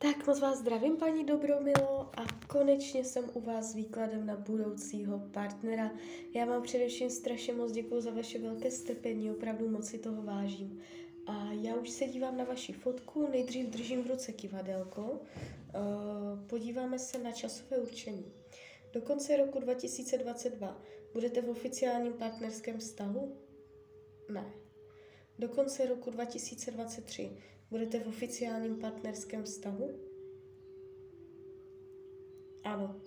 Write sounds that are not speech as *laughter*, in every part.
Tak moc vás zdravím, paní Dobromilo, a konečně jsem u vás s výkladem na budoucího partnera. Já vám především strašně moc děkuji za vaše velké strpení, opravdu moc si toho vážím. A já už se dívám na vaši fotku, nejdřív držím v ruce kivadelko. Eh, podíváme se na časové určení. Do konce roku 2022 budete v oficiálním partnerském vztahu? Ne. Do konce roku 2023 budete v oficiálním partnerském vztahu? Ano.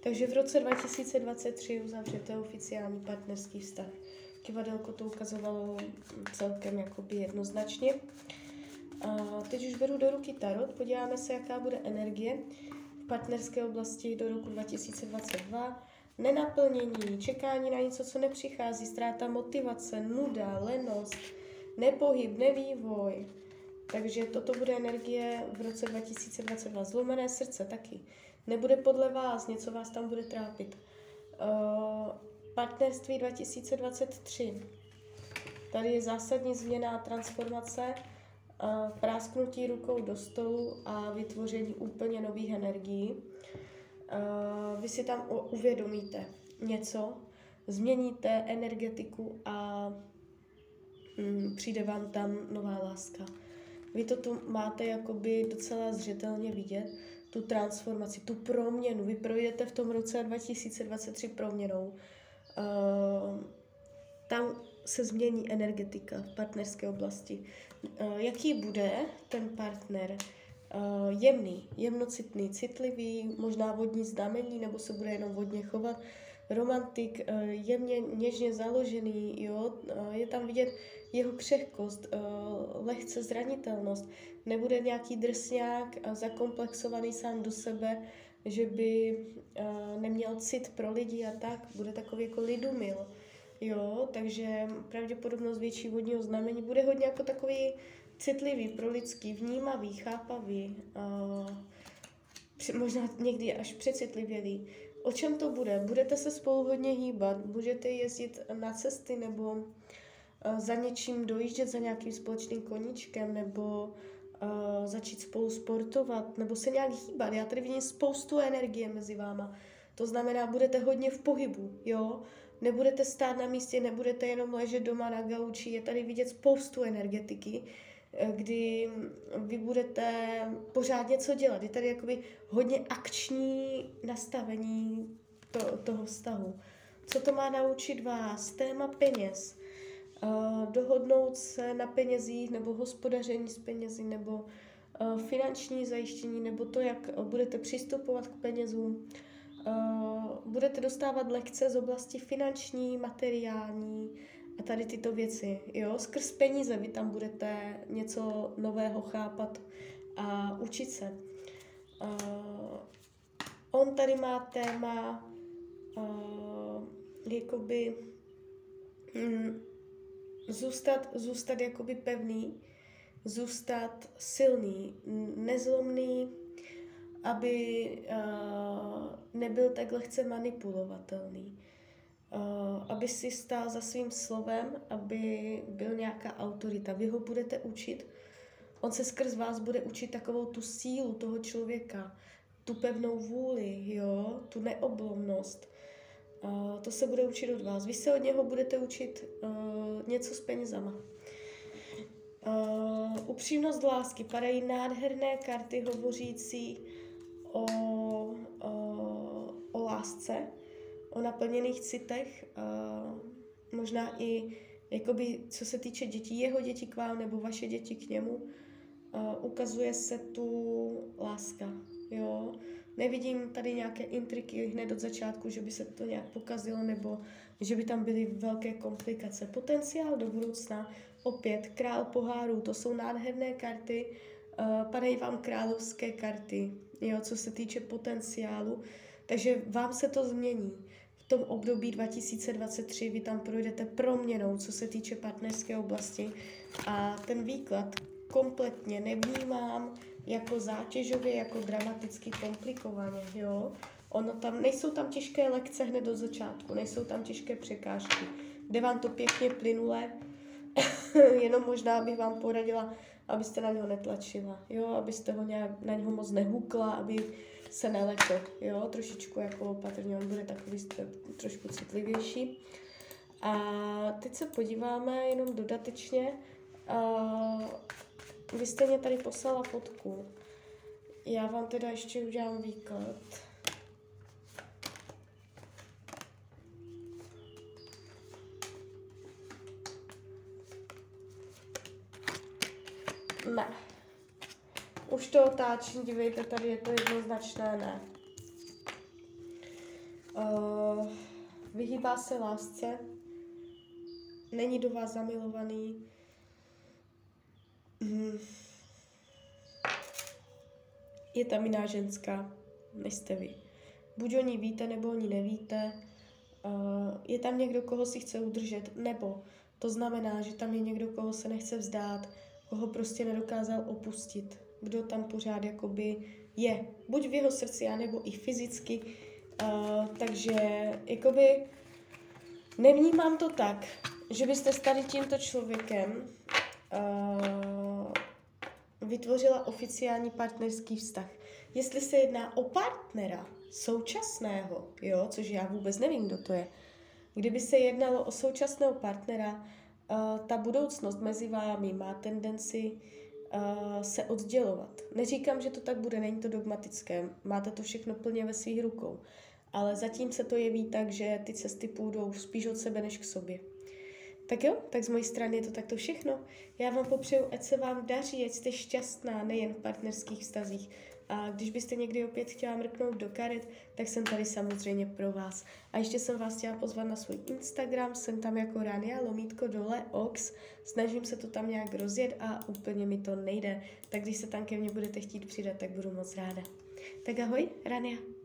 Takže v roce 2023 uzavřete oficiální partnerský vztah. Kivadelko to ukazovalo celkem jakoby jednoznačně. A teď už beru do ruky tarot, podíváme se, jaká bude energie v partnerské oblasti do roku 2022. Nenaplnění, čekání na něco, co nepřichází, ztráta motivace, nuda, lenost, nepohyb, nevývoj, takže toto bude energie v roce 2022. Zlomené srdce taky. Nebude podle vás, něco vás tam bude trápit. Uh, partnerství 2023. Tady je zásadní změna a transformace, uh, prásknutí rukou do stolu a vytvoření úplně nových energií. Uh, vy si tam uvědomíte něco, změníte energetiku a um, přijde vám tam nová láska. Vy to tu máte jakoby docela zřetelně vidět, tu transformaci, tu proměnu. Vy projdete v tom roce 2023 proměnou. Uh, tam se změní energetika v partnerské oblasti. Uh, jaký bude ten partner? Uh, jemný, jemnocitný, citlivý, možná vodní znamení, nebo se bude jenom vodně chovat. Romantik, uh, jemně, něžně založený, jo? Uh, je tam vidět jeho křehkost, eh, lehce zranitelnost, nebude nějaký drsňák zakomplexovaný sám do sebe, že by eh, neměl cit pro lidi a tak, bude takový jako lidumil. Jo, takže pravděpodobnost větší vodního znamení bude hodně jako takový citlivý, pro lidský, vnímavý, chápavý, možná někdy až přecitlivělý. O čem to bude? Budete se spolu hodně hýbat, budete jezdit na cesty nebo Eh, za něčím dojíždět, za nějakým společným koníčkem, nebo uh, začít spolu sportovat, nebo se nějak hýbat. Já tady vidím spoustu energie mezi váma. To znamená, budete hodně v pohybu, jo? Nebudete stát na místě, nebudete jenom ležet doma na gauči, je tady vidět spoustu energetiky, eh, kdy vy budete pořád něco dělat. Je tady jakoby hodně akční nastavení to, toho vztahu. Co to má naučit vás? Téma peněz uh, dohodnout se na penězích nebo hospodaření s penězi nebo uh, finanční zajištění nebo to, jak budete přistupovat k penězům. Budete dostávat lekce z oblasti finanční, materiální a tady tyto věci. Jo? Skrz peníze vy tam budete něco nového chápat a učit se. Uh, on tady má téma uh, jakoby hm, zůstat, zůstat jakoby pevný, zůstat silný, nezlomný, aby uh, nebyl tak lehce manipulovatelný. Uh, aby si stál za svým slovem, aby byl nějaká autorita. Vy ho budete učit, on se skrz vás bude učit takovou tu sílu toho člověka, tu pevnou vůli, jo, tu neoblomnost. Uh, to se bude učit od vás. Vy se od něho budete učit uh, něco s penězama. Uh, upřímnost lásky. Padají nádherné karty hovořící o, o, o lásce, o naplněných citech, uh, možná i jakoby, co se týče dětí, jeho děti k vám nebo vaše děti k němu, uh, ukazuje se tu láska. Jo? Nevidím tady nějaké intriky hned od začátku, že by se to nějak pokazilo nebo že by tam byly velké komplikace. Potenciál do budoucna, opět král pohárů, to jsou nádherné karty, uh, padají vám královské karty, jo, co se týče potenciálu, takže vám se to změní. Tom období 2023 vy tam projdete proměnou, co se týče partnerské oblasti a ten výklad kompletně nevnímám jako zátěžově, jako dramaticky komplikovaně, jo. Ono tam, nejsou tam těžké lekce hned od začátku, nejsou tam těžké překážky. Jde vám to pěkně plynule, *laughs* jenom možná bych vám poradila, abyste na něho netlačila, jo, abyste ho nějak na něho moc nehukla, aby se nelekl, jo, trošičku jako opatrně, on bude takový trošku citlivější. A teď se podíváme jenom dodatečně. Uh, vy jste mě tady poslala fotku. Já vám teda ještě udělám výklad. Ne. Už to otáčím, dívejte, tady je to jednoznačné ne. Uh, vyhýbá se lásce, není do vás zamilovaný. Mm. Je tam jiná ženská, než jste vy. Buď o ní víte, nebo o ní nevíte. Uh, je tam někdo, koho si chce udržet, nebo to znamená, že tam je někdo, koho se nechce vzdát, koho prostě nedokázal opustit, kdo tam pořád jakoby je, buď v jeho srdci, nebo i fyzicky. Uh, takže jakoby nevnímám to tak, že byste s tady tímto člověkem uh, vytvořila oficiální partnerský vztah. Jestli se jedná o partnera současného, jo, což já vůbec nevím, kdo to je, kdyby se jednalo o současného partnera, uh, ta budoucnost mezi vámi má tendenci se oddělovat. Neříkám, že to tak bude, není to dogmatické, máte to všechno plně ve svých rukou, ale zatím se to jeví tak, že ty cesty půjdou spíš od sebe než k sobě. Tak jo, tak z mojí strany je to takto všechno. Já vám popřeju, ať se vám daří, ať jste šťastná, nejen v partnerských vztazích. A když byste někdy opět chtěla mrknout do karet, tak jsem tady samozřejmě pro vás. A ještě jsem vás chtěla pozvat na svůj Instagram, jsem tam jako Rania, lomítko dole, ox. Snažím se to tam nějak rozjet a úplně mi to nejde. Tak když se tam ke mně budete chtít přidat, tak budu moc ráda. Tak ahoj, Rania.